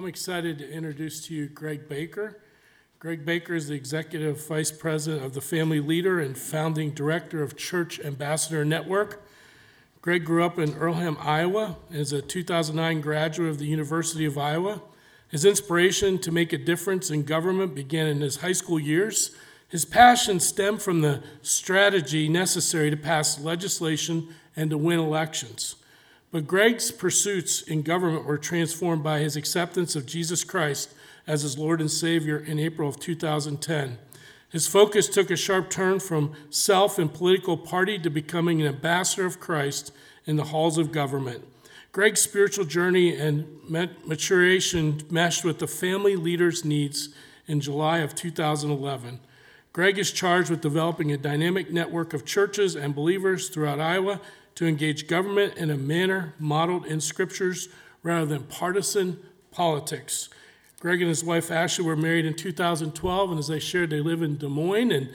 I'm excited to introduce to you Greg Baker. Greg Baker is the Executive Vice President of the Family Leader and Founding Director of Church Ambassador Network. Greg grew up in Earlham, Iowa, is a 2009 graduate of the University of Iowa. His inspiration to make a difference in government began in his high school years. His passion stemmed from the strategy necessary to pass legislation and to win elections. But Greg's pursuits in government were transformed by his acceptance of Jesus Christ as his Lord and Savior in April of 2010. His focus took a sharp turn from self and political party to becoming an ambassador of Christ in the halls of government. Greg's spiritual journey and maturation meshed with the family leader's needs in July of 2011. Greg is charged with developing a dynamic network of churches and believers throughout Iowa to engage government in a manner modeled in scriptures rather than partisan politics. Greg and his wife Ashley were married in 2012, and as they shared, they live in Des Moines. And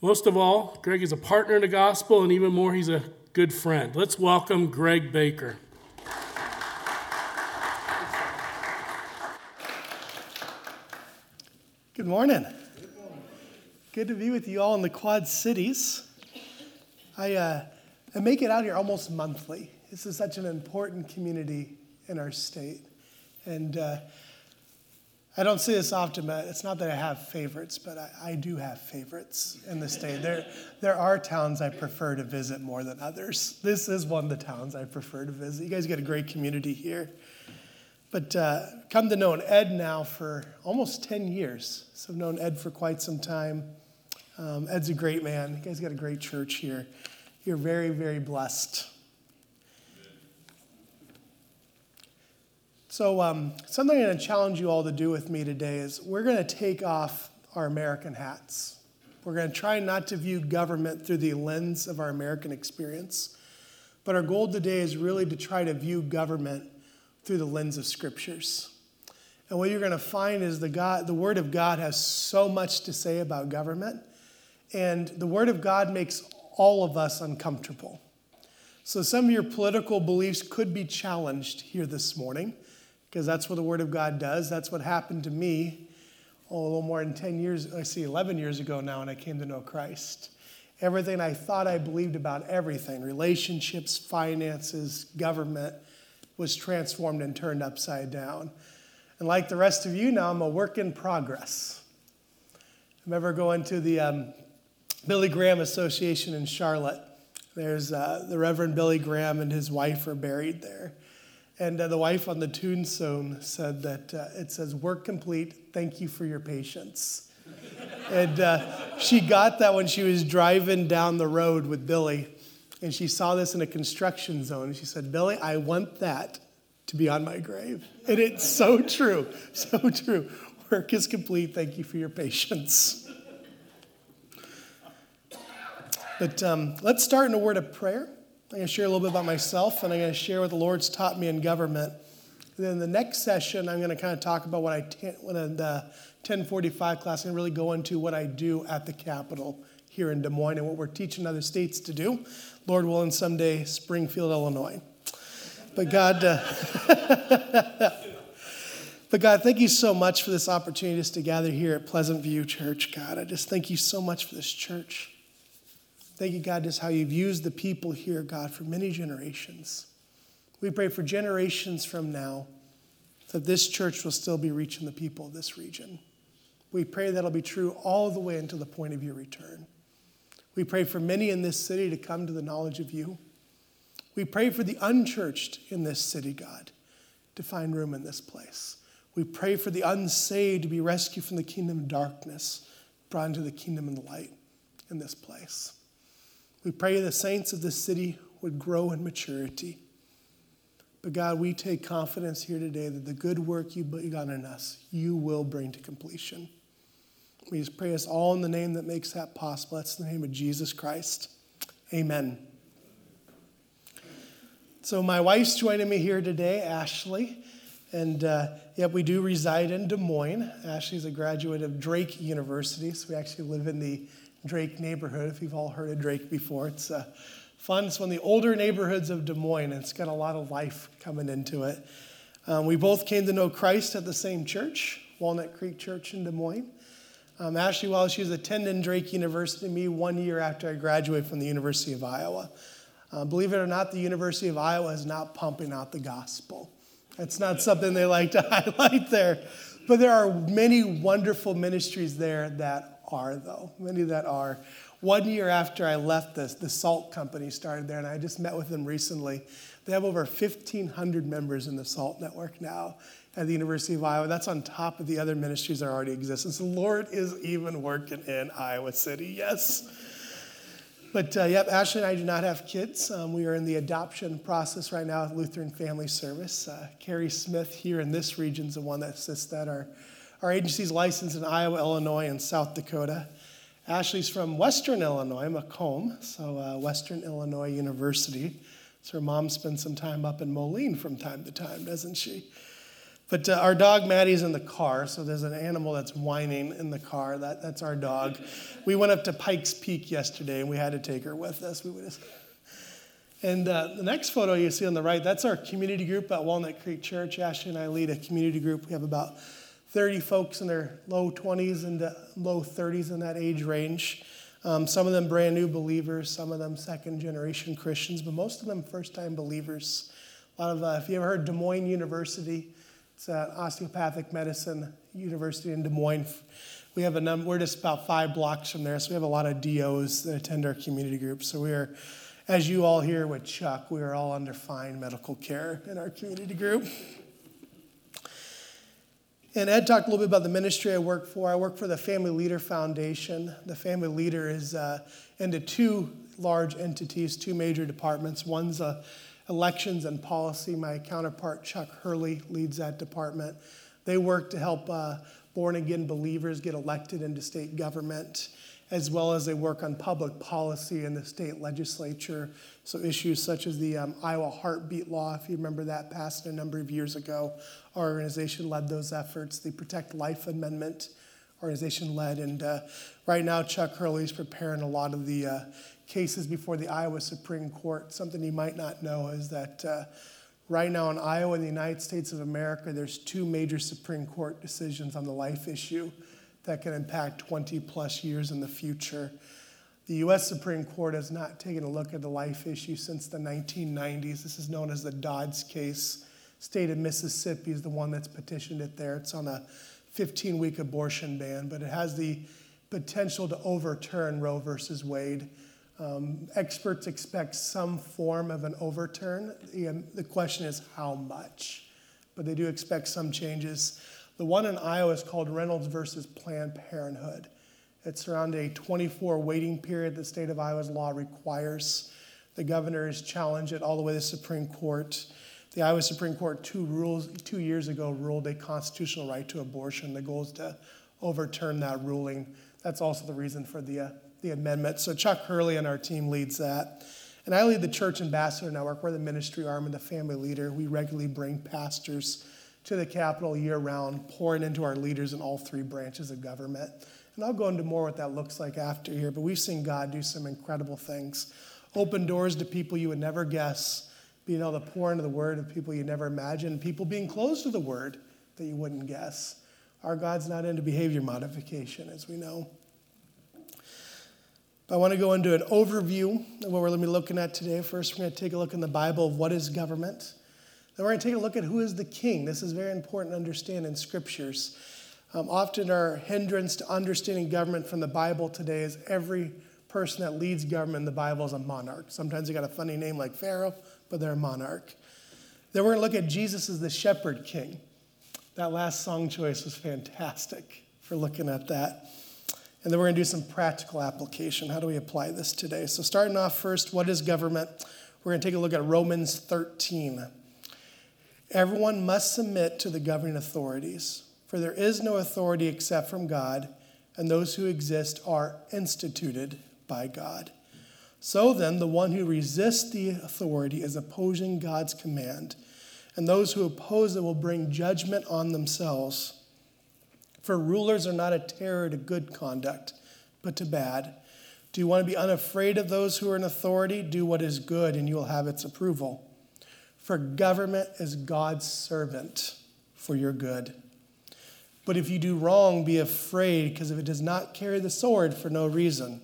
most of all, Greg is a partner in the gospel, and even more, he's a good friend. Let's welcome Greg Baker. Good morning. Good morning. Good to be with you all in the Quad Cities. I, uh, I make it out here almost monthly. This is such an important community in our state. And uh, I don't say this often, but it's not that I have favorites, but I, I, do have favorites in the state. There, there are towns I prefer to visit more than others. This is one of the towns I prefer to visit. You guys got a great community here. But uh, come to know Ed now for almost 10 years. So I've known Ed for quite some time. Um, Ed's a great man. You guys got a great church here. You're very, very blessed. So, um, something I'm going to challenge you all to do with me today is we're going to take off our American hats. We're going to try not to view government through the lens of our American experience. But our goal today is really to try to view government through the lens of scriptures. And what you're going to find is the, God, the Word of God has so much to say about government, and the Word of God makes all of us uncomfortable. So some of your political beliefs could be challenged here this morning, because that's what the Word of God does. That's what happened to me oh, a little more than 10 years, I see 11 years ago now when I came to know Christ. Everything I thought I believed about everything relationships, finances, government was transformed and turned upside down. And like the rest of you now, I'm a work in progress. I remember going to the um, Billy Graham Association in Charlotte. There's uh, the Reverend Billy Graham and his wife are buried there. And uh, the wife on the tombstone said that uh, it says, Work complete, thank you for your patience. and uh, she got that when she was driving down the road with Billy and she saw this in a construction zone. And she said, Billy, I want that to be on my grave. And it's so true, so true. Work is complete. Thank you for your patience. But um, let's start in a word of prayer. I'm going to share a little bit about myself, and I'm going to share what the Lord's taught me in government. And then the next session, I'm going to kind of talk about what I, when in the 1045 class, and really go into what I do at the Capitol here in Des Moines and what we're teaching other states to do. Lord willing, someday, Springfield, Illinois. But God, uh, but God, thank you so much for this opportunity just to gather here at Pleasant View Church, God. I just thank you so much for this church. Thank you, God, just how you've used the people here, God, for many generations. We pray for generations from now that this church will still be reaching the people of this region. We pray that'll be true all the way until the point of your return. We pray for many in this city to come to the knowledge of you. We pray for the unchurched in this city, God, to find room in this place. We pray for the unsaved to be rescued from the kingdom of darkness, brought into the kingdom of the light in this place. We pray the saints of this city would grow in maturity. But God, we take confidence here today that the good work you've begun in us, you will bring to completion. We just pray us all in the name that makes that possible. That's the name of Jesus Christ. Amen. So, my wife's joining me here today, Ashley. And uh, yep, we do reside in Des Moines. Ashley's a graduate of Drake University, so we actually live in the Drake neighborhood. If you've all heard of Drake before, it's uh, fun. It's one of the older neighborhoods of Des Moines, it's got a lot of life coming into it. Um, we both came to know Christ at the same church, Walnut Creek Church in Des Moines. Um, Ashley, while she was attending Drake University, me one year after I graduated from the University of Iowa. Uh, believe it or not, the University of Iowa is not pumping out the gospel. That's not something they like to highlight there. But there are many wonderful ministries there that are, though, many that are. One year after I left this, the Salt Company started there, and I just met with them recently. They have over 1,500 members in the SALT network now at the University of Iowa. That's on top of the other ministries that already exist. And so the Lord is even working in Iowa City, yes. But uh, yep, Ashley and I do not have kids. Um, we are in the adoption process right now with Lutheran Family Service. Uh, Carrie Smith here in this region is the one that assists that. Our, our agency's licensed in Iowa, Illinois, and South Dakota. Ashley's from Western Illinois, Macomb, so uh, Western Illinois University. So her mom spends some time up in Moline from time to time, doesn't she? But uh, our dog Maddie's in the car, so there's an animal that's whining in the car. That, that's our dog. We went up to Pikes Peak yesterday and we had to take her with us. We would just... And uh, the next photo you see on the right, that's our community group at Walnut Creek Church. Ashley and I lead a community group. We have about 30 folks in their low 20s and low 30s in that age range. Um, some of them brand new believers, some of them second generation Christians, but most of them first time believers. A lot of, uh, if you ever heard Des Moines University, it's an osteopathic medicine university in Des Moines. We have a number, we're just about five blocks from there, so we have a lot of DOs that attend our community group. So we are, as you all hear with Chuck, we are all under fine medical care in our community group. And Ed talked a little bit about the ministry I work for. I work for the Family Leader Foundation. The Family Leader is uh, into two large entities, two major departments. One's uh, elections and policy. My counterpart, Chuck Hurley, leads that department. They work to help uh, born again believers get elected into state government, as well as they work on public policy in the state legislature. So, issues such as the um, Iowa heartbeat law, if you remember that, passed a number of years ago, our organization led those efforts. The Protect Life Amendment organization led. And uh, right now, Chuck Hurley is preparing a lot of the uh, cases before the Iowa Supreme Court. Something you might not know is that uh, right now in Iowa, in the United States of America, there's two major Supreme Court decisions on the life issue that can impact 20 plus years in the future. The U.S. Supreme Court has not taken a look at the life issue since the 1990s. This is known as the Dobbs case state of Mississippi is the one that's petitioned it there. It's on a 15 week abortion ban, but it has the potential to overturn Roe versus Wade. Um, experts expect some form of an overturn. The, the question is how much, but they do expect some changes. The one in Iowa is called Reynolds versus Planned Parenthood. It's around a 24 waiting period the state of Iowa's law requires. The governor has challenged it all the way to the Supreme Court. The Iowa Supreme Court two, rules, two years ago ruled a constitutional right to abortion. The goal is to overturn that ruling. That's also the reason for the, uh, the amendment. So Chuck Hurley and our team leads that. And I lead the Church Ambassador Network. We're the ministry arm and the family leader. We regularly bring pastors to the Capitol year round, pouring into our leaders in all three branches of government. And I'll go into more what that looks like after here, but we've seen God do some incredible things. Open doors to people you would never guess being able to pour into the word of people you never imagined, people being close to the word that you wouldn't guess. Our God's not into behavior modification, as we know. But I want to go into an overview of what we're going to be looking at today. First, we're going to take a look in the Bible of what is government. Then we're going to take a look at who is the king. This is very important to understand in scriptures. Um, often, our hindrance to understanding government from the Bible today is every person that leads government in the Bible is a monarch. Sometimes they got a funny name like Pharaoh but they're a monarch. Then we're going to look at Jesus as the shepherd king. That last song choice was fantastic for looking at that. And then we're going to do some practical application. How do we apply this today? So, starting off first, what is government? We're going to take a look at Romans 13. Everyone must submit to the governing authorities, for there is no authority except from God, and those who exist are instituted by God. So then, the one who resists the authority is opposing God's command, and those who oppose it will bring judgment on themselves. For rulers are not a terror to good conduct, but to bad. Do you want to be unafraid of those who are in authority? Do what is good, and you will have its approval. For government is God's servant for your good. But if you do wrong, be afraid, because if it does not carry the sword for no reason,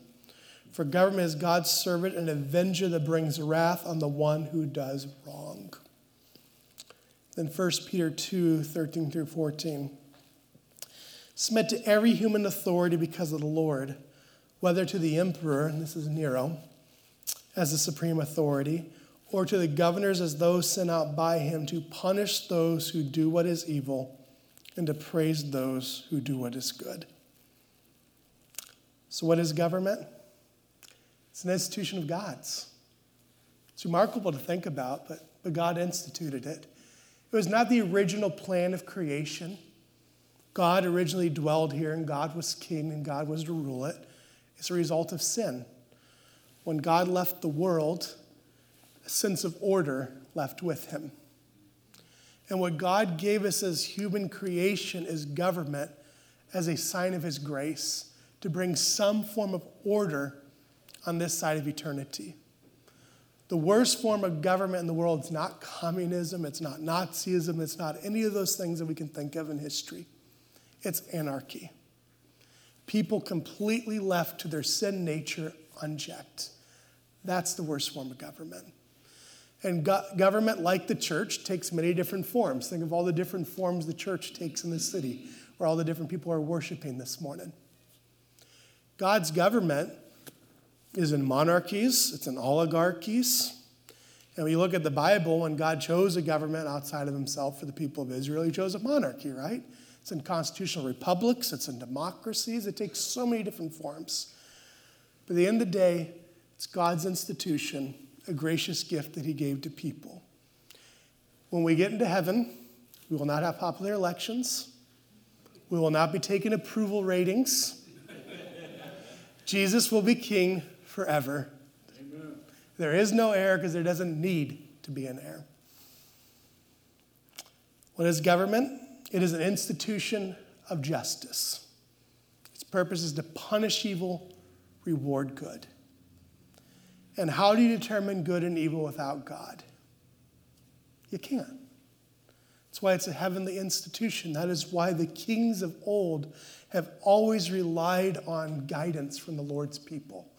for government is God's servant, an avenger that brings wrath on the one who does wrong. Then 1 Peter 2 13 through 14. Submit to every human authority because of the Lord, whether to the emperor, and this is Nero, as the supreme authority, or to the governors as those sent out by him to punish those who do what is evil and to praise those who do what is good. So, what is government? It's an institution of God's. It's remarkable to think about, but, but God instituted it. It was not the original plan of creation. God originally dwelled here, and God was king, and God was to rule it. It's a result of sin. When God left the world, sense of order left with him. And what God gave us as human creation is government as a sign of his grace to bring some form of order on this side of eternity. The worst form of government in the world is not communism, it's not Nazism, it's not any of those things that we can think of in history. It's anarchy. People completely left to their sin nature unchecked. That's the worst form of government. And go- government, like the church, takes many different forms. Think of all the different forms the church takes in the city, where all the different people are worshiping this morning. God's government is in monarchies, it's in oligarchies. And you look at the Bible, when God chose a government outside of himself for the people of Israel, he chose a monarchy, right? It's in constitutional republics, it's in democracies, it takes so many different forms. But at the end of the day, it's God's institution, a gracious gift that he gave to people. When we get into heaven, we will not have popular elections. We will not be taking approval ratings. Jesus will be king forever. Amen. There is no heir because there doesn't need to be an heir. What is government? It is an institution of justice. Its purpose is to punish evil, reward good. And how do you determine good and evil without God? You can't. That's why it's a heavenly institution. That is why the kings of old have always relied on guidance from the Lord's people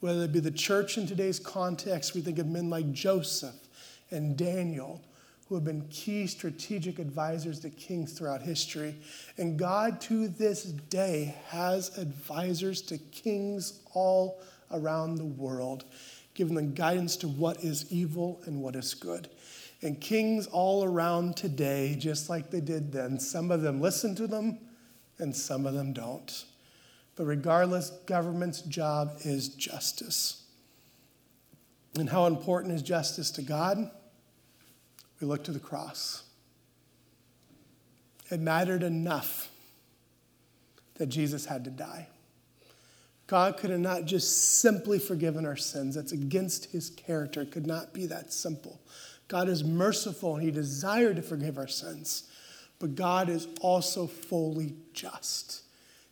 whether it be the church in today's context, we think of men like Joseph and Daniel, who have been key strategic advisors to kings throughout history. And God, to this day, has advisors to kings all around the world, giving them guidance to what is evil and what is good. And kings all around today, just like they did then, some of them listen to them and some of them don't. But regardless, government's job is justice. And how important is justice to God? We look to the cross. It mattered enough that Jesus had to die. God could have not just simply forgiven our sins. That's against his character. It could not be that simple. God is merciful and he desired to forgive our sins, but God is also fully just.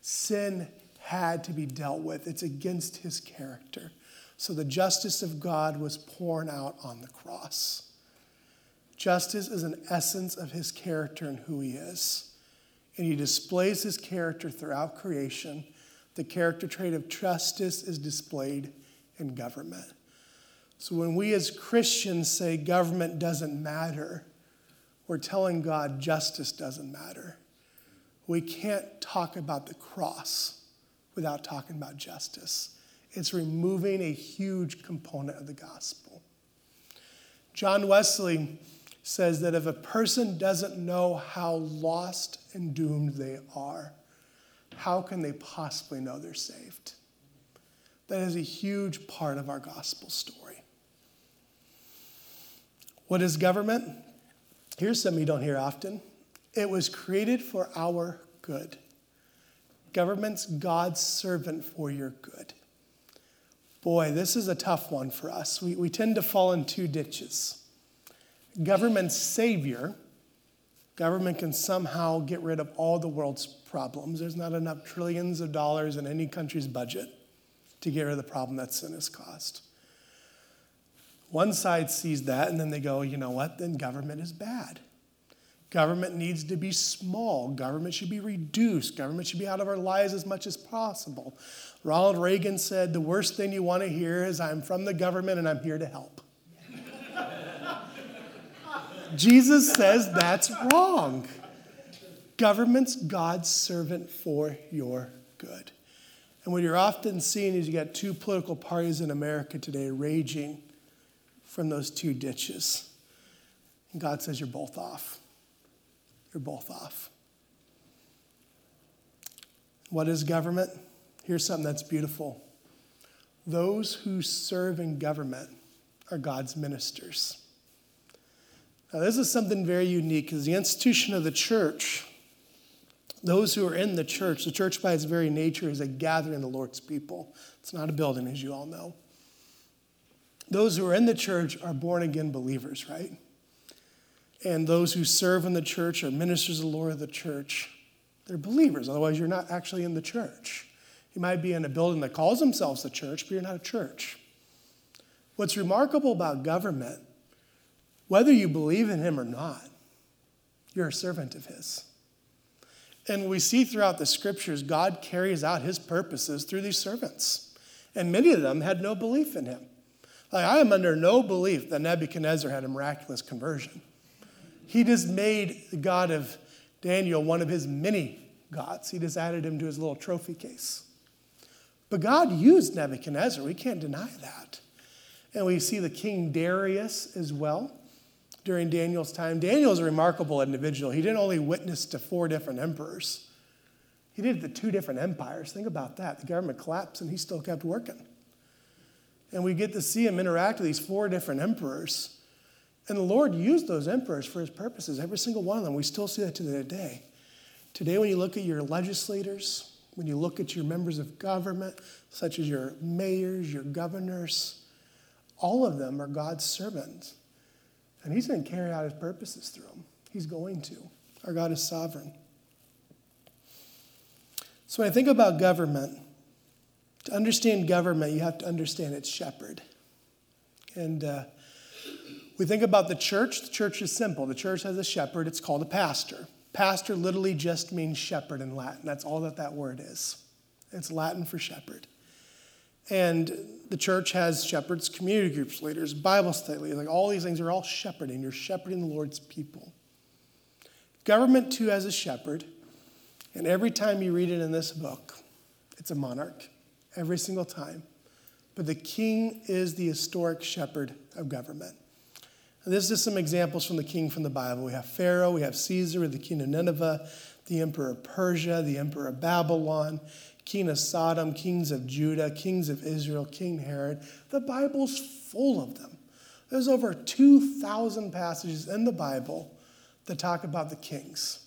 Sin had to be dealt with. It's against his character. So the justice of God was poured out on the cross. Justice is an essence of his character and who he is. And he displays his character throughout creation. The character trait of justice is displayed in government. So when we as Christians say government doesn't matter, we're telling God justice doesn't matter. We can't talk about the cross without talking about justice. It's removing a huge component of the gospel. John Wesley says that if a person doesn't know how lost and doomed they are, how can they possibly know they're saved? That is a huge part of our gospel story. What is government? Here's something you don't hear often it was created for our good. Government's God's servant for your good. Boy, this is a tough one for us. We, we tend to fall in two ditches. Government's savior, government can somehow get rid of all the world's problems. There's not enough trillions of dollars in any country's budget to get rid of the problem that sin has caused. One side sees that and then they go, you know what? Then government is bad. Government needs to be small. Government should be reduced. Government should be out of our lives as much as possible. Ronald Reagan said, The worst thing you want to hear is, I'm from the government and I'm here to help. Jesus says that's wrong. Government's God's servant for your good. And what you're often seeing is you got two political parties in America today raging from those two ditches. And God says you're both off. You're both off. What is government? Here's something that's beautiful. Those who serve in government are God's ministers. Now, this is something very unique because the institution of the church, those who are in the church, the church by its very nature is a gathering of the Lord's people. It's not a building, as you all know. Those who are in the church are born again believers, right? And those who serve in the church are ministers of the Lord of the church. They're believers, otherwise, you're not actually in the church. You might be in a building that calls themselves a church, but you're not a church. What's remarkable about government whether you believe in him or not, you're a servant of his. And we see throughout the scriptures, God carries out his purposes through these servants. And many of them had no belief in him. Like, I am under no belief that Nebuchadnezzar had a miraculous conversion. He just made the God of Daniel one of his many gods. He just added him to his little trophy case. But God used Nebuchadnezzar. We can't deny that. And we see the king Darius as well during Daniel's time. Daniel is a remarkable individual. He didn't only witness to four different emperors, he did the two different empires. Think about that. The government collapsed and he still kept working. And we get to see him interact with these four different emperors. And the Lord used those emperors for his purposes, every single one of them. We still see that to the day. Today, when you look at your legislators, when you look at your members of government, such as your mayors, your governors, all of them are God's servants. And he's going to carry out his purposes through them. He's going to. Our God is sovereign. So when I think about government, to understand government, you have to understand its shepherd. And uh, we think about the church. The church is simple. The church has a shepherd. It's called a pastor. Pastor literally just means shepherd in Latin. That's all that that word is. It's Latin for shepherd. And the church has shepherds, community groups leaders, Bible study like all these things are all shepherding. You're shepherding the Lord's people. Government, too, has a shepherd. And every time you read it in this book, it's a monarch, every single time. But the king is the historic shepherd of government. And this is some examples from the king from the Bible. We have Pharaoh, we have Caesar, the king of Nineveh, the emperor of Persia, the emperor of Babylon, king of Sodom, kings of Judah, kings of Israel, King Herod. The Bible's full of them. There's over 2,000 passages in the Bible that talk about the kings.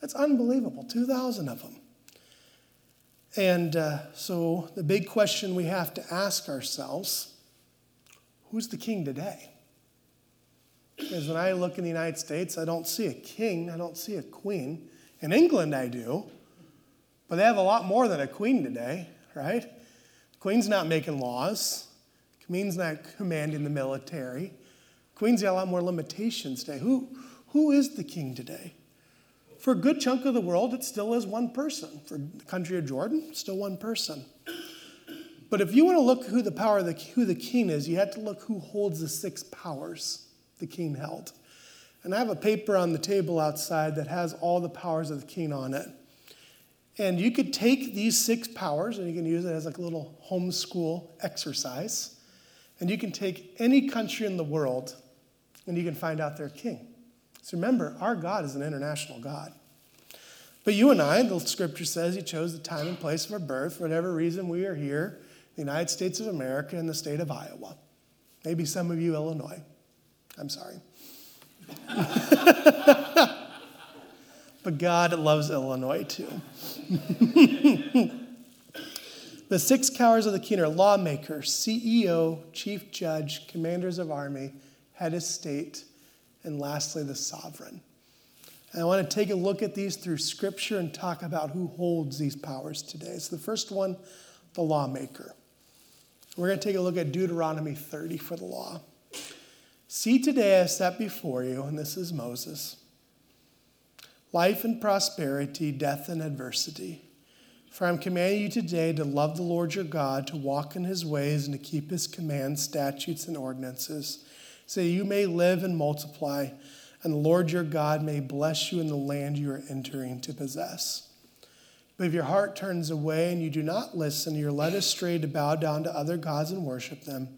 That's unbelievable, 2,000 of them. And uh, so the big question we have to ask ourselves who's the king today? Because when I look in the United States, I don't see a king, I don't see a queen. In England, I do. But they have a lot more than a queen today, right? Queen's not making laws. Queen's not commanding the military. Queen's got a lot more limitations today. Who, who is the king today? For a good chunk of the world, it still is one person. For the country of Jordan, still one person. But if you want to look who the power of the, who the king is, you have to look who holds the six powers the king held. And I have a paper on the table outside that has all the powers of the king on it. And you could take these six powers and you can use it as like a little homeschool exercise. And you can take any country in the world and you can find out their king. So remember, our God is an international God. But you and I, the scripture says he chose the time and place of our birth. For whatever reason, we are here, the United States of America, in the state of Iowa. Maybe some of you, Illinois. I'm sorry. but God loves Illinois too. the six powers of the king are lawmaker, CEO, chief judge, commanders of army, head of state, and lastly, the sovereign. And I want to take a look at these through scripture and talk about who holds these powers today. So the first one, the lawmaker. We're going to take a look at Deuteronomy 30 for the law. See, today I set before you, and this is Moses, life and prosperity, death and adversity. For I'm commanding you today to love the Lord your God, to walk in his ways, and to keep his commands, statutes, and ordinances, so that you may live and multiply, and the Lord your God may bless you in the land you are entering to possess. But if your heart turns away and you do not listen, you're led astray to bow down to other gods and worship them.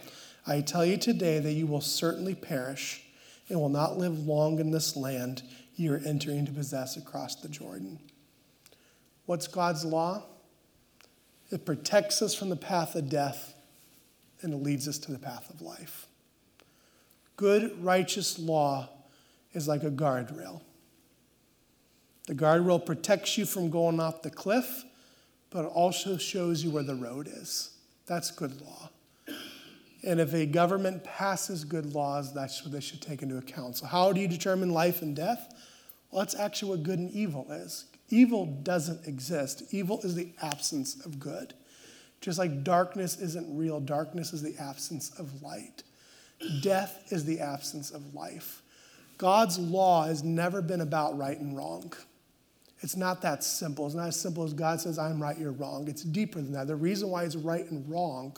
I tell you today that you will certainly perish and will not live long in this land you are entering to possess across the Jordan. What's God's law? It protects us from the path of death and it leads us to the path of life. Good, righteous law is like a guardrail. The guardrail protects you from going off the cliff, but it also shows you where the road is. That's good law. And if a government passes good laws, that's what they should take into account. So, how do you determine life and death? Well, that's actually what good and evil is. Evil doesn't exist, evil is the absence of good. Just like darkness isn't real, darkness is the absence of light. Death is the absence of life. God's law has never been about right and wrong. It's not that simple. It's not as simple as God says, I'm right, you're wrong. It's deeper than that. The reason why it's right and wrong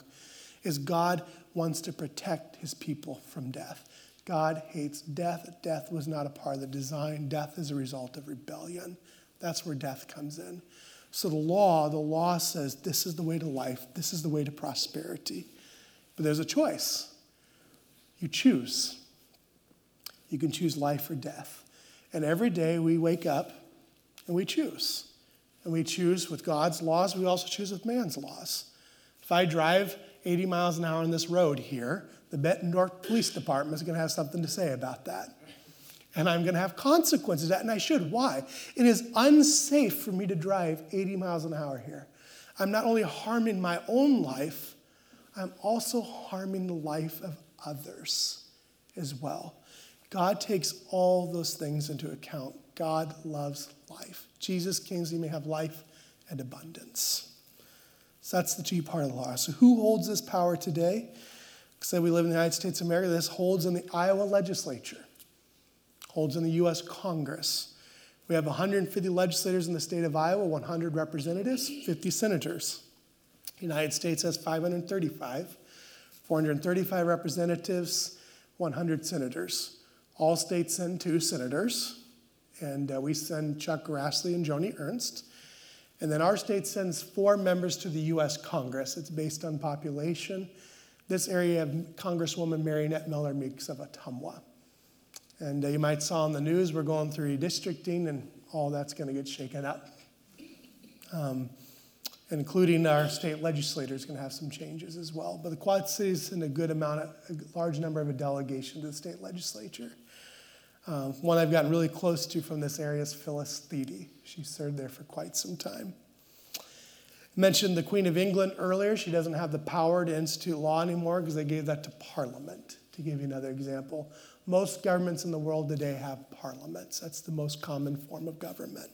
is God wants to protect his people from death. God hates death. Death was not a part of the design, death is a result of rebellion. That's where death comes in. So the law, the law says this is the way to life, this is the way to prosperity. But there's a choice. You choose. You can choose life or death. And every day we wake up and we choose. And we choose with God's laws, we also choose with man's laws. If I drive 80 miles an hour on this road here, the Bettendorf Police Department is going to have something to say about that. And I'm going to have consequences that, and I should. Why? It is unsafe for me to drive 80 miles an hour here. I'm not only harming my own life, I'm also harming the life of others as well. God takes all those things into account. God loves life. Jesus came so you may have life and abundance. So that's the G part of the law. So who holds this power today? Say we live in the United States of America. This holds in the Iowa legislature, holds in the U.S. Congress. We have 150 legislators in the state of Iowa, 100 representatives, 50 senators. The United States has 535, 435 representatives, 100 senators. All states send two senators and uh, we send Chuck Grassley and Joni Ernst. And then our state sends four members to the US Congress. It's based on population. This area of Congresswoman Mariannette Miller Meeks of Ottumwa. And uh, you might saw on the news, we're going through redistricting, and all that's going to get shaken up. Um, including our state legislature is going to have some changes as well. But the Quad Cities send a good amount, of, a large number of a delegation to the state legislature. Um, one I've gotten really close to from this area is Phyllis Thede. She served there for quite some time. mentioned the Queen of England earlier. She doesn't have the power to institute law anymore because they gave that to Parliament, to give you another example. Most governments in the world today have parliaments. That's the most common form of government.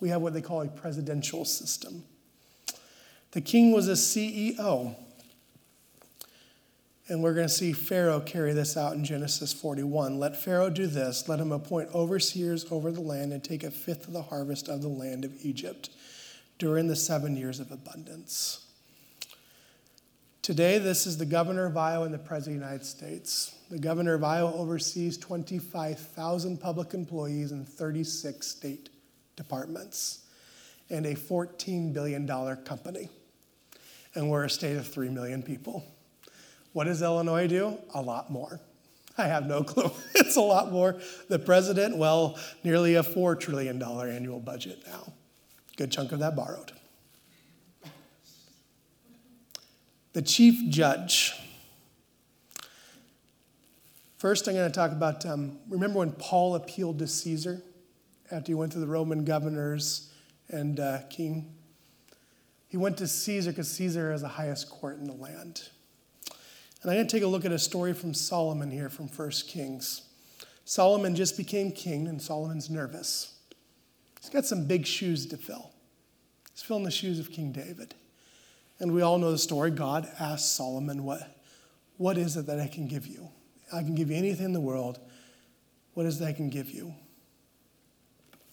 We have what they call a presidential system. The king was a CEO, and we're going to see Pharaoh carry this out in Genesis 41. Let Pharaoh do this. Let him appoint overseers over the land and take a fifth of the harvest of the land of Egypt during the seven years of abundance. Today, this is the governor of Iowa and the president of the United States. The governor of Iowa oversees 25,000 public employees in 36 state departments and a $14 billion company. And we're a state of 3 million people. What does Illinois do? A lot more. I have no clue. It's a lot more. The president, well, nearly a $4 trillion annual budget now. Good chunk of that borrowed. The chief judge. First, I'm going to talk about um, remember when Paul appealed to Caesar after he went to the Roman governors and uh, king? He went to Caesar because Caesar is the highest court in the land. And I'm going to take a look at a story from Solomon here from 1 Kings. Solomon just became king, and Solomon's nervous. He's got some big shoes to fill. He's filling the shoes of King David. And we all know the story. God asked Solomon, What, what is it that I can give you? I can give you anything in the world. What is that I can give you?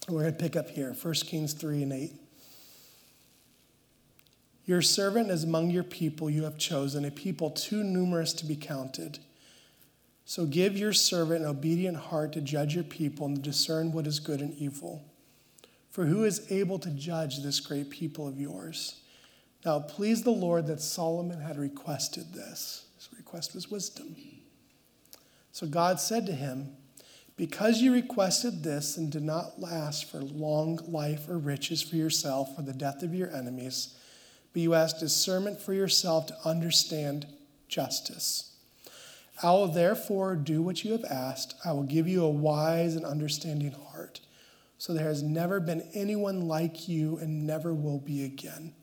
We're going to pick up here 1 Kings 3 and 8. Your servant is among your people you have chosen, a people too numerous to be counted. So give your servant an obedient heart to judge your people and to discern what is good and evil. For who is able to judge this great people of yours? Now please the Lord that Solomon had requested this. His request was wisdom. So God said to him, Because you requested this and did not ask for long life or riches for yourself or the death of your enemies, but you ask discernment for yourself to understand justice. I will therefore do what you have asked. I will give you a wise and understanding heart. So there has never been anyone like you and never will be again.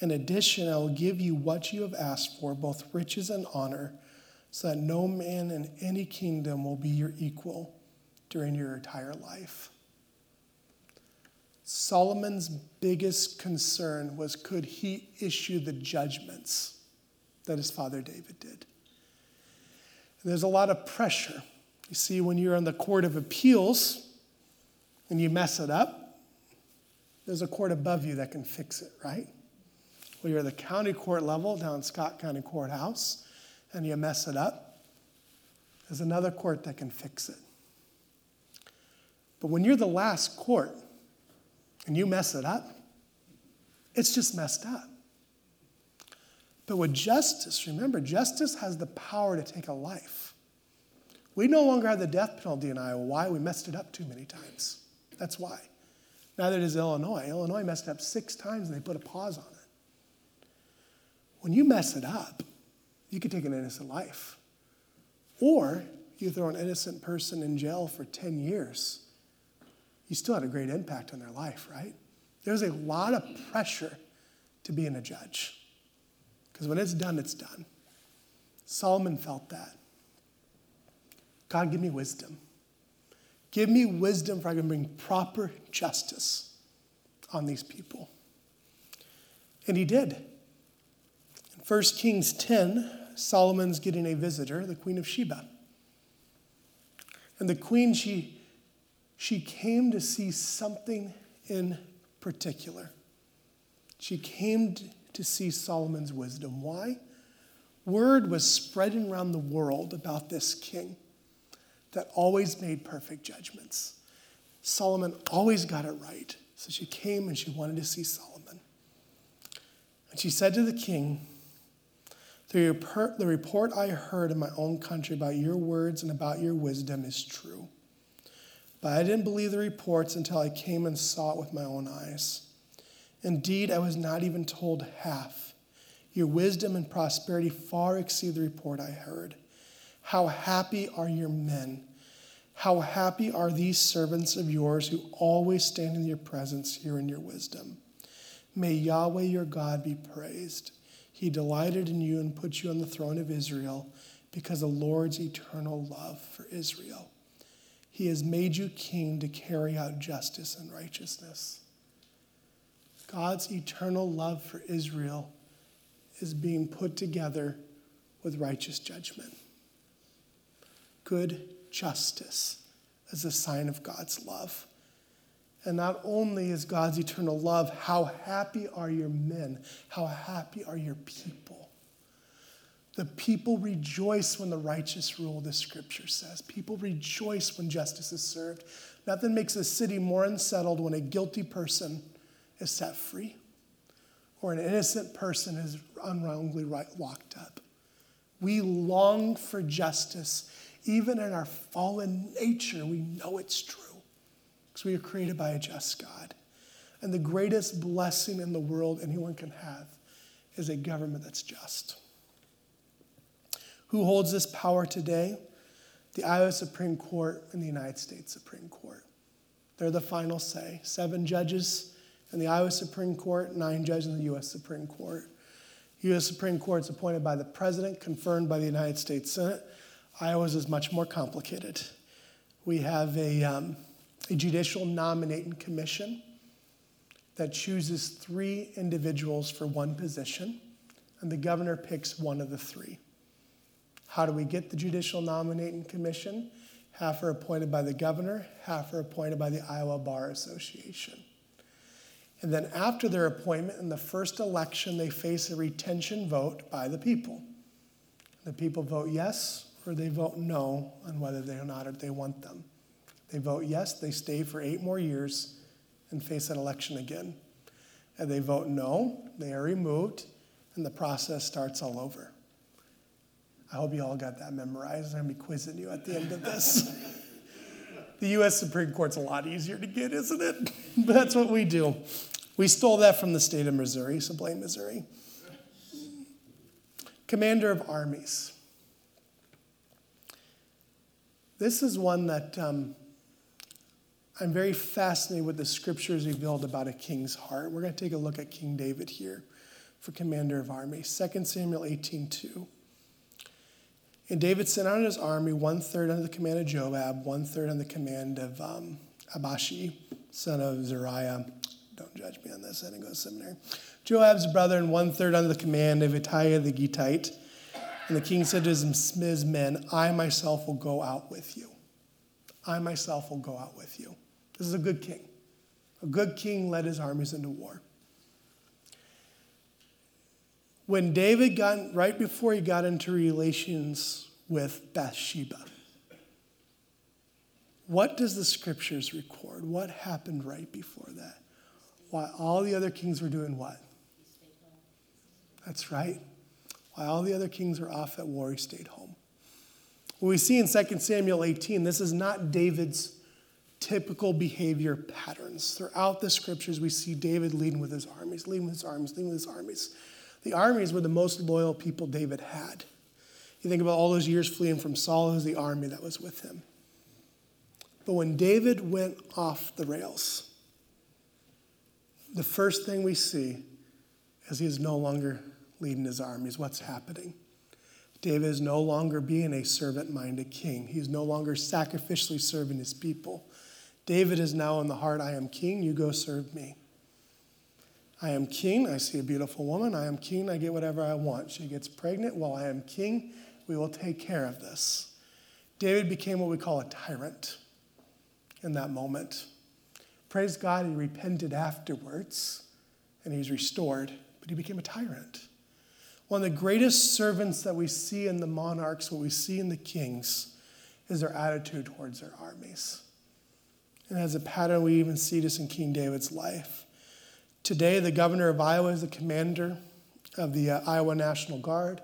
In addition, I will give you what you have asked for, both riches and honor, so that no man in any kingdom will be your equal during your entire life. Solomon's biggest concern was could he issue the judgments that his father David did? There's a lot of pressure. You see, when you're on the court of appeals and you mess it up, there's a court above you that can fix it, right? Well, you're at the county court level down Scott County Courthouse and you mess it up, there's another court that can fix it. But when you're the last court and you mess it up, it's just messed up. But with justice, remember, justice has the power to take a life. We no longer have the death penalty in Iowa. Why? We messed it up too many times. That's why. Neither does Illinois. Illinois messed up six times and they put a pause on it. When you mess it up, you could take an innocent life. Or you throw an innocent person in jail for 10 years. You still had a great impact on their life, right? There's a lot of pressure to being a judge. Because when it's done, it's done. Solomon felt that. God, give me wisdom. Give me wisdom for I can bring proper justice on these people. And he did. In 1 Kings 10, Solomon's getting a visitor, the Queen of Sheba. And the queen, she, she came to see something in particular. She came to see Solomon's wisdom. Why? Word was spreading around the world about this king that always made perfect judgments. Solomon always got it right. So she came and she wanted to see Solomon. And she said to the king, the report, I heard in my own country about your words and about your wisdom is true. But I didn't believe the reports until I came and saw it with my own eyes. Indeed, I was not even told half. Your wisdom and prosperity far exceed the report I heard. How happy are your men! How happy are these servants of yours who always stand in your presence, here in your wisdom. May Yahweh your God be praised. He delighted in you and put you on the throne of Israel because of the Lord's eternal love for Israel. He has made you king to carry out justice and righteousness. God's eternal love for Israel is being put together with righteous judgment. Good justice as a sign of God's love. And not only is God's eternal love, how happy are your men? How happy are your people? The people rejoice when the righteous rule, the scripture says. People rejoice when justice is served. Nothing makes a city more unsettled when a guilty person is set free or an innocent person is unwrongly locked up. We long for justice. Even in our fallen nature, we know it's true because we are created by a just God. And the greatest blessing in the world anyone can have is a government that's just. Who holds this power today? The Iowa Supreme Court and the United States Supreme Court. They're the final say. Seven judges in the Iowa Supreme Court, nine judges in the U.S. Supreme Court. U.S. Supreme Court is appointed by the president, confirmed by the United States Senate. Iowa's is much more complicated. We have a, um, a judicial nominating commission that chooses three individuals for one position, and the governor picks one of the three. How do we get the Judicial Nominating Commission? Half are appointed by the governor, half are appointed by the Iowa Bar Association. And then after their appointment in the first election, they face a retention vote by the people. The people vote yes or they vote no on whether they or not they want them. They vote yes, they stay for eight more years and face an election again. And they vote no, they are removed, and the process starts all over. I hope you all got that memorized. I'm going to be quizzing you at the end of this. the U.S. Supreme Court's a lot easier to get, isn't it? but that's what we do. We stole that from the state of Missouri, so blame Missouri. Commander of armies. This is one that um, I'm very fascinated with the scriptures revealed about a king's heart. We're going to take a look at King David here for commander of armies. 2 Samuel 18:2. And David sent out his army, one third under the command of Joab, one third under the command of um, Abishi, son of Zeruiah. Don't judge me on this, I didn't go to seminary. Joab's brother, and one third under the command of Ittai the Gittite. And the king said to his men, I myself will go out with you. I myself will go out with you. This is a good king. A good king led his armies into war. When David got, right before he got into relations with Bathsheba, what does the scriptures record? What happened right before that? While all the other kings were doing what? That's right. While all the other kings were off at war, he stayed home. What we see in 2 Samuel 18, this is not David's typical behavior patterns. Throughout the scriptures, we see David leading with his armies, leading with his armies, leading with his armies. The armies were the most loyal people David had. You think about all those years fleeing from Saul, was the army that was with him. But when David went off the rails, the first thing we see is he is no longer leading his armies. What's happening? David is no longer being a servant minded king. He's no longer sacrificially serving his people. David is now in the heart I am king, you go serve me. I am king. I see a beautiful woman. I am king. I get whatever I want. She gets pregnant. While I am king, we will take care of this. David became what we call a tyrant in that moment. Praise God, he repented afterwards and he's restored, but he became a tyrant. One of the greatest servants that we see in the monarchs, what we see in the kings, is their attitude towards their armies. And as a pattern, we even see this in King David's life. Today, the governor of Iowa is the commander of the uh, Iowa National Guard.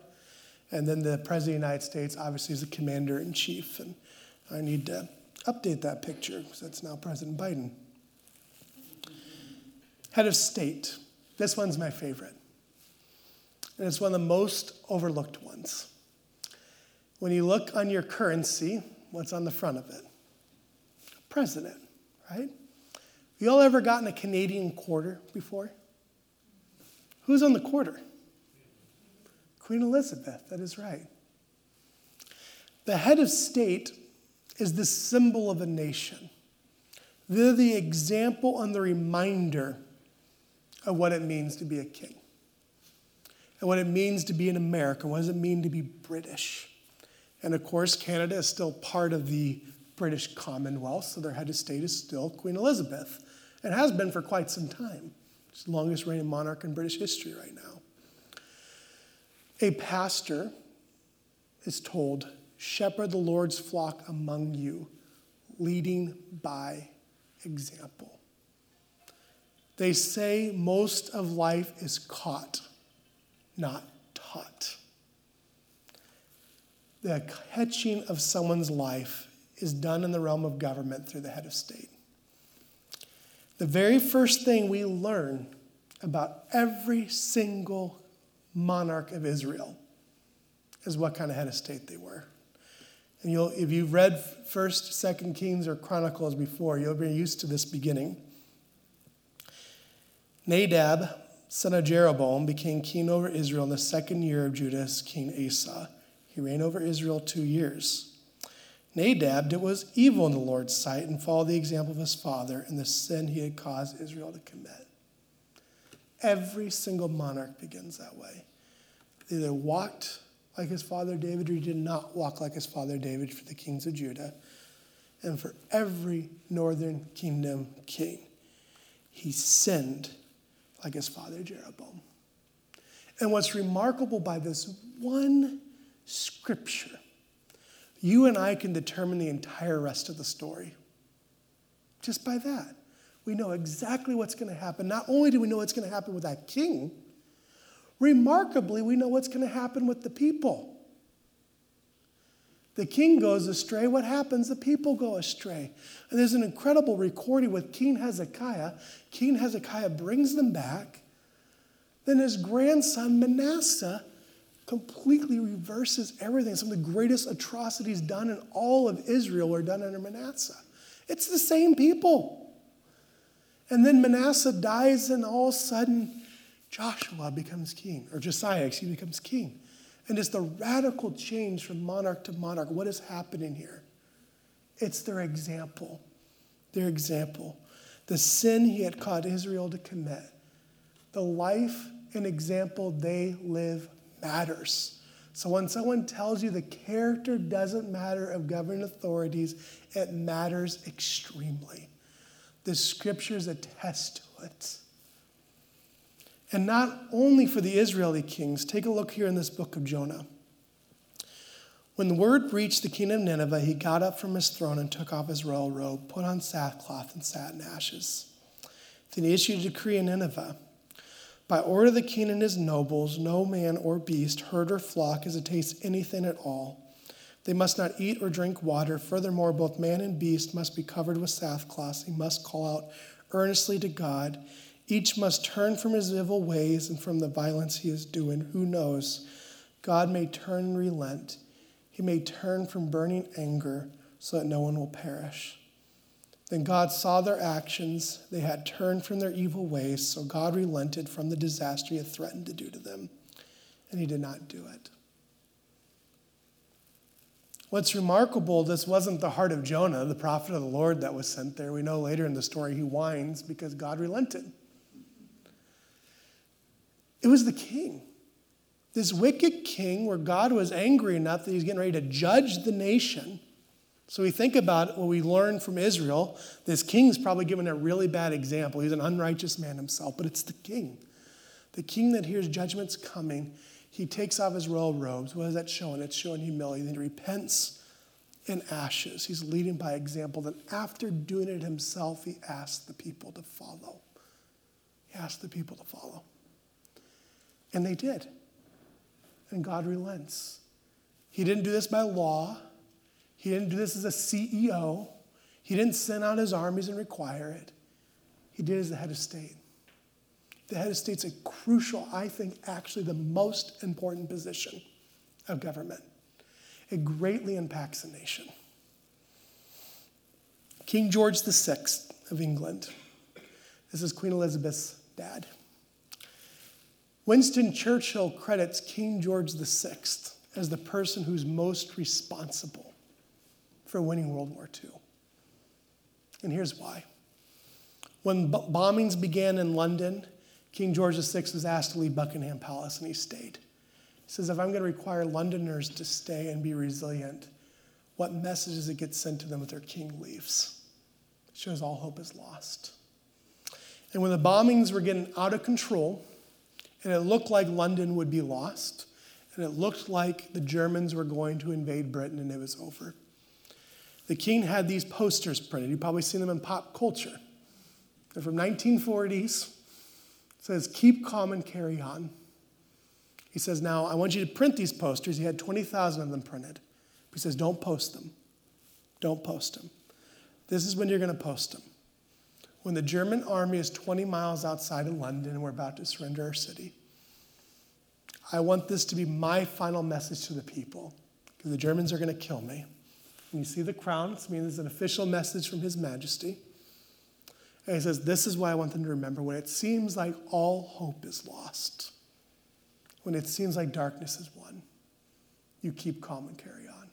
And then the president of the United States, obviously, is the commander in chief. And I need to update that picture because that's now President Biden. Head of state. This one's my favorite. And it's one of the most overlooked ones. When you look on your currency, what's on the front of it? President, right? You all ever gotten a Canadian quarter before? Who's on the quarter? Queen Elizabeth, that is right. The head of state is the symbol of a nation. They're the example and the reminder of what it means to be a king and what it means to be an American. What does it mean to be British? And of course, Canada is still part of the British Commonwealth, so their head of state is still Queen Elizabeth. It has been for quite some time. It's the longest reigning monarch in British history right now. A pastor is told, Shepherd the Lord's flock among you, leading by example. They say most of life is caught, not taught. The catching of someone's life is done in the realm of government through the head of state. The very first thing we learn about every single monarch of Israel is what kind of head of state they were. And you'll, if you've read First, Second Kings, or Chronicles before, you'll be used to this beginning. Nadab, son of Jeroboam, became king over Israel in the second year of Judah's, king Asa. He reigned over Israel two years. Nadab did was evil in the Lord's sight and followed the example of his father and the sin he had caused Israel to commit. Every single monarch begins that way. They either walked like his father David or he did not walk like his father David for the kings of Judah. And for every northern kingdom king, he sinned like his father Jeroboam. And what's remarkable by this one scripture, you and I can determine the entire rest of the story. Just by that. We know exactly what's going to happen. Not only do we know what's going to happen with that king, remarkably, we know what's going to happen with the people. The king goes astray. What happens? The people go astray. And there's an incredible recording with King Hezekiah. King Hezekiah brings them back. Then his grandson Manasseh completely reverses everything. Some of the greatest atrocities done in all of Israel were done under Manasseh. It's the same people. And then Manasseh dies, and all of a sudden, Joshua becomes king, or Josiah, excuse me, becomes king. And it's the radical change from monarch to monarch. What is happening here? It's their example. Their example. The sin he had caused Israel to commit. The life and example they live matters. So when someone tells you the character doesn't matter of governing authorities, it matters extremely. The scriptures attest to it. And not only for the Israeli kings, take a look here in this book of Jonah. When the word reached the king of Nineveh, he got up from his throne and took off his royal robe, put on sackcloth, and sat in ashes. Then he issued a decree in Nineveh By order of the king and his nobles, no man or beast, herd or flock is to taste anything at all. They must not eat or drink water. Furthermore, both man and beast must be covered with sackcloth. He must call out earnestly to God. Each must turn from his evil ways and from the violence he is doing. Who knows? God may turn and relent. He may turn from burning anger so that no one will perish. Then God saw their actions. They had turned from their evil ways, so God relented from the disaster he had threatened to do to them, and he did not do it. What's remarkable, this wasn't the heart of Jonah, the prophet of the Lord, that was sent there. We know later in the story he whines because God relented. It was the king. This wicked king, where God was angry enough that he's getting ready to judge the nation. So we think about what we learned from Israel. This king's probably given a really bad example. He's an unrighteous man himself, but it's the king. The king that hears judgment's coming, he takes off his royal robes. What is that showing? It's showing humility. He repents in ashes. He's leading by example. Then, after doing it himself, he asks the people to follow. He asked the people to follow. And they did. And God relents. He didn't do this by law, He didn't do this as a CEO, He didn't send out His armies and require it. He did it as the head of state. The head of state's a crucial, I think, actually the most important position of government. It greatly impacts a nation. King George VI of England. This is Queen Elizabeth's dad. Winston Churchill credits King George VI as the person who's most responsible for winning World War II. And here's why. When bombings began in London, King George VI was asked to leave Buckingham Palace, and he stayed. He says, If I'm going to require Londoners to stay and be resilient, what message does it get sent to them if their king leaves? It shows all hope is lost. And when the bombings were getting out of control, and it looked like London would be lost, and it looked like the Germans were going to invade Britain and it was over. The king had these posters printed. You've probably seen them in pop culture. They're from 1940s. It says, keep calm and carry on. He says, now I want you to print these posters. He had 20,000 of them printed. He says, don't post them. Don't post them. This is when you're going to post them when the German army is 20 miles outside of London and we're about to surrender our city. I want this to be my final message to the people because the Germans are going to kill me. And you see the crown, it means an official message from His Majesty. And he says, This is why I want them to remember when it seems like all hope is lost, when it seems like darkness is won, you keep calm and carry on.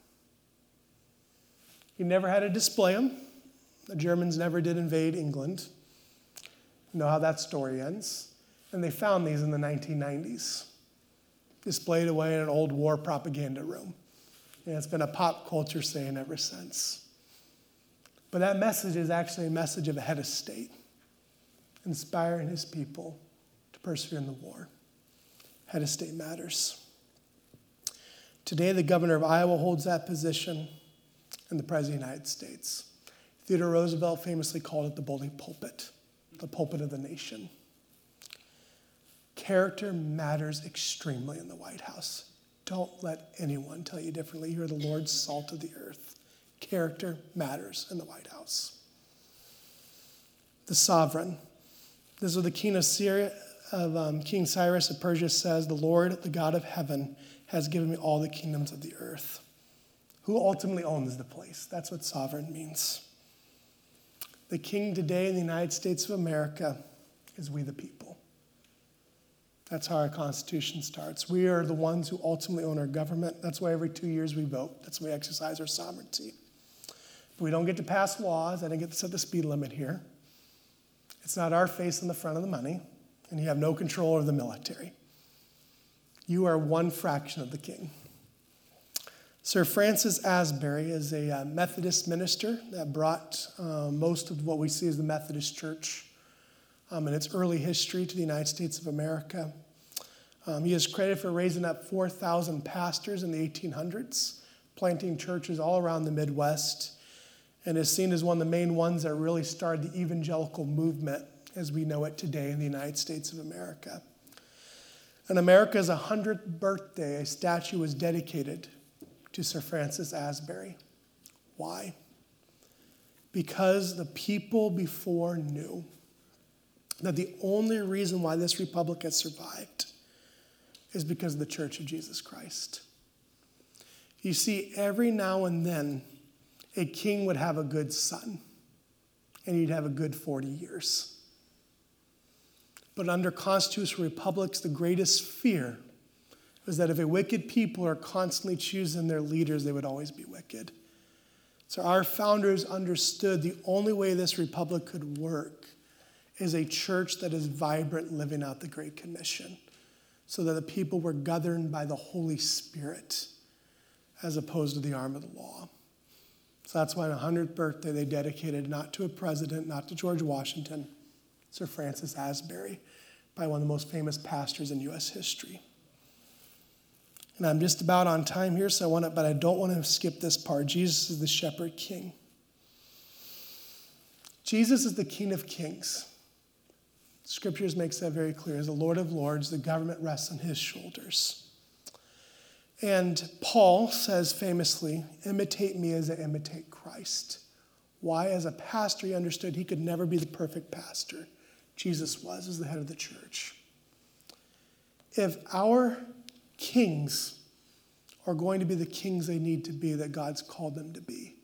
He never had to display them. The Germans never did invade England. You know how that story ends. And they found these in the 1990s, displayed away in an old war propaganda room. And it's been a pop culture saying ever since. But that message is actually a message of a head of state, inspiring his people to persevere in the war. Head of state matters. Today, the governor of Iowa holds that position, and the president of the United States. Theodore Roosevelt famously called it the bully pulpit, the pulpit of the nation. Character matters extremely in the White House. Don't let anyone tell you differently. You're the Lord's salt of the earth. Character matters in the White House. The sovereign. This is what the king of Syria, of um, King Cyrus of Persia says, "The Lord, the God of heaven, has given me all the kingdoms of the earth." Who ultimately owns the place? That's what sovereign means. The king today in the United States of America is we the people. That's how our Constitution starts. We are the ones who ultimately own our government. That's why every two years we vote. That's why we exercise our sovereignty. But we don't get to pass laws. I didn't get to set the speed limit here. It's not our face on the front of the money, and you have no control over the military. You are one fraction of the king. Sir Francis Asbury is a uh, Methodist minister that brought uh, most of what we see as the Methodist Church um, in its early history to the United States of America. Um, he is credited for raising up 4,000 pastors in the 1800s, planting churches all around the Midwest, and is seen as one of the main ones that really started the evangelical movement as we know it today in the United States of America. On America's 100th birthday, a statue was dedicated to Sir Francis Asbury. Why? Because the people before knew that the only reason why this republic has survived is because of the Church of Jesus Christ. You see, every now and then, a king would have a good son, and he'd have a good 40 years. But under constitutional republics, the greatest fear was that if a wicked people are constantly choosing their leaders, they would always be wicked. So our founders understood the only way this republic could work is a church that is vibrant, living out the Great Commission, so that the people were governed by the Holy Spirit as opposed to the arm of the law. So that's why on 100th birthday they dedicated not to a president, not to George Washington, Sir Francis Asbury, by one of the most famous pastors in U.S. history. And I'm just about on time here, so I want to, but I don't want to skip this part. Jesus is the shepherd king. Jesus is the King of Kings. Scriptures makes that very clear. As the Lord of Lords, the government rests on his shoulders. And Paul says famously, imitate me as I imitate Christ. Why? As a pastor, he understood he could never be the perfect pastor. Jesus was as the head of the church. If our kings are going to be the kings they need to be that God's called them to be,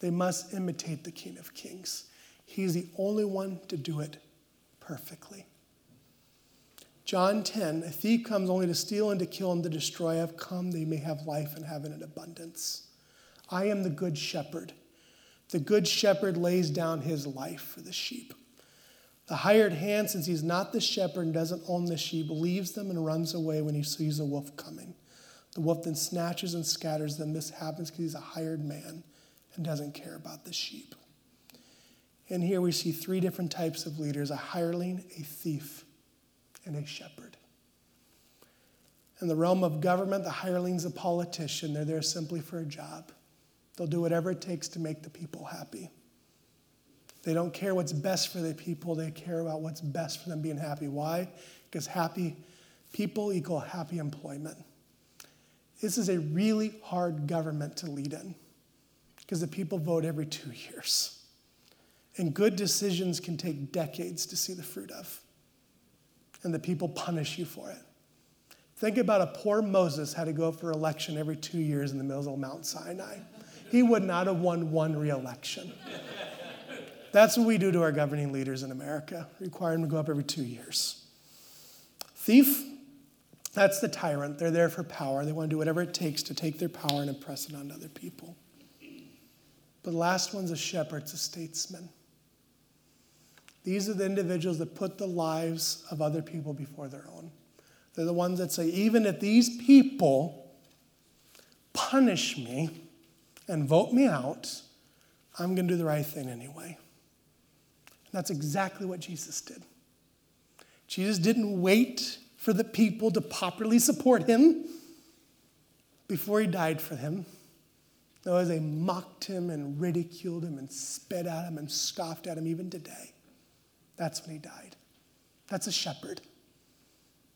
they must imitate the King of Kings. He's the only one to do it perfectly. John 10 A thief comes only to steal and to kill and to destroy. I've come they may have life and have it in abundance. I am the good shepherd. The good shepherd lays down his life for the sheep. The hired hand, since he's not the shepherd and doesn't own the sheep, leaves them and runs away when he sees a wolf coming. The wolf then snatches and scatters them. This happens because he's a hired man and doesn't care about the sheep. And here we see three different types of leaders a hireling, a thief, and a shepherd. In the realm of government, the hireling's a politician. They're there simply for a job. They'll do whatever it takes to make the people happy. They don't care what's best for the people, they care about what's best for them being happy. Why? Because happy people equal happy employment. This is a really hard government to lead in because the people vote every two years. And good decisions can take decades to see the fruit of. And the people punish you for it. Think about a poor Moses had to go for election every two years in the middle of Mount Sinai. He would not have won one re election. That's what we do to our governing leaders in America, require them to go up every two years. Thief, that's the tyrant. They're there for power. They want to do whatever it takes to take their power and impress it on other people. But the last one's a shepherd, it's a statesman. These are the individuals that put the lives of other people before their own. They're the ones that say, even if these people punish me and vote me out, I'm going to do the right thing anyway. And that's exactly what Jesus did. Jesus didn't wait for the people to popularly support him before he died for them. No, as they mocked him and ridiculed him and spit at him and scoffed at him even today. That's when he died. That's a shepherd.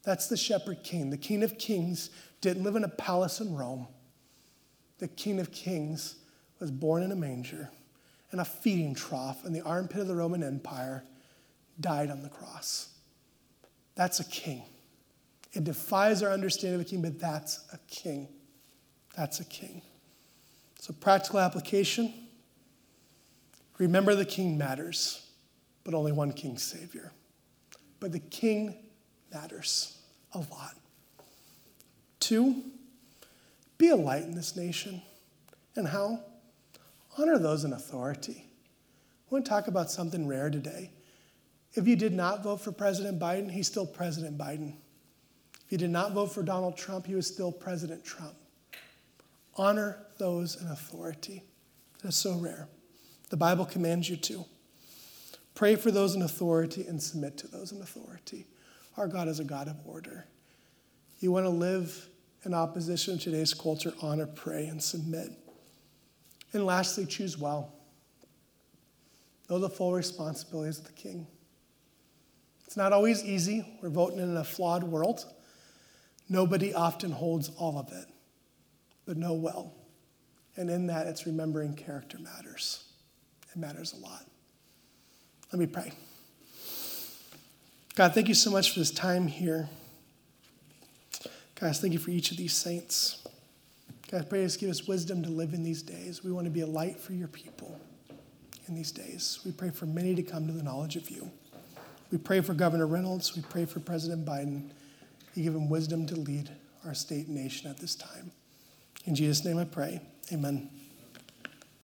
That's the shepherd king. The king of kings didn't live in a palace in Rome. The king of kings was born in a manger, in a feeding trough, in the armpit of the Roman Empire, died on the cross. That's a king. It defies our understanding of a king, but that's a king. That's a king. So, practical application remember the king matters, but only one king savior. But the king matters a lot. Two, be a light in this nation. And how? Honor those in authority. I want to talk about something rare today. If you did not vote for President Biden, he's still President Biden. If you did not vote for Donald Trump, he was still President Trump. Honor those in authority. That's so rare. The Bible commands you to. Pray for those in authority and submit to those in authority. Our God is a God of order. You want to live in opposition to today's culture, honor, pray, and submit. And lastly, choose well. Know the full responsibilities of the king. It's not always easy. We're voting in a flawed world. Nobody often holds all of it, but know well. And in that, it's remembering character matters. It matters a lot. Let me pray. God, thank you so much for this time here. Guys, thank you for each of these saints. God, pray just give us wisdom to live in these days. We want to be a light for your people in these days. We pray for many to come to the knowledge of you. We pray for Governor Reynolds. We pray for President Biden. You give him wisdom to lead our state and nation at this time. In Jesus' name I pray. Amen.